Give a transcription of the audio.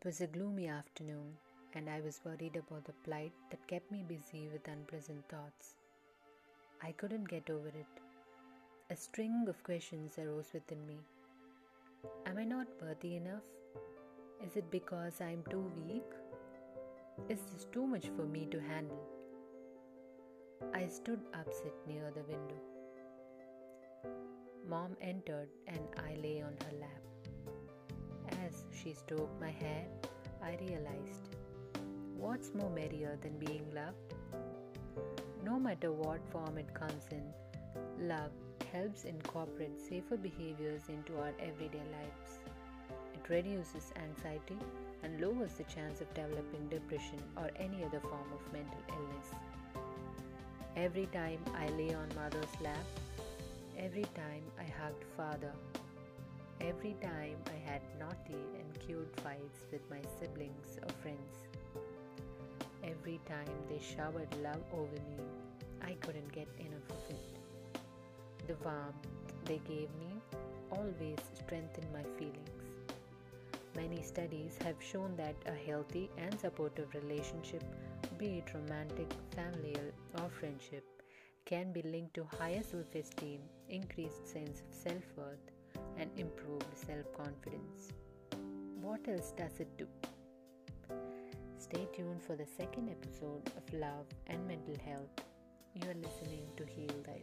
It was a gloomy afternoon, and I was worried about the plight that kept me busy with unpleasant thoughts. I couldn't get over it. A string of questions arose within me. Am I not worthy enough? Is it because I am too weak? Is this too much for me to handle? I stood upset near the window. Mom entered and I lay on her lap. She stroked my hair, I realized what's more merrier than being loved? No matter what form it comes in, love helps incorporate safer behaviors into our everyday lives. It reduces anxiety and lowers the chance of developing depression or any other form of mental illness. Every time I lay on mother's lap, every time I hugged father, every time I had naughty and cute fights with my siblings or friends, every time they showered love over me, I couldn't get enough of it. The warmth they gave me always strengthened my feelings. Many studies have shown that a healthy and supportive relationship, be it romantic, familial, or friendship, can be linked to higher self esteem, increased sense of self worth, and improved confidence. What else does it do? Stay tuned for the second episode of Love and Mental Health. You are listening to Heal Thy.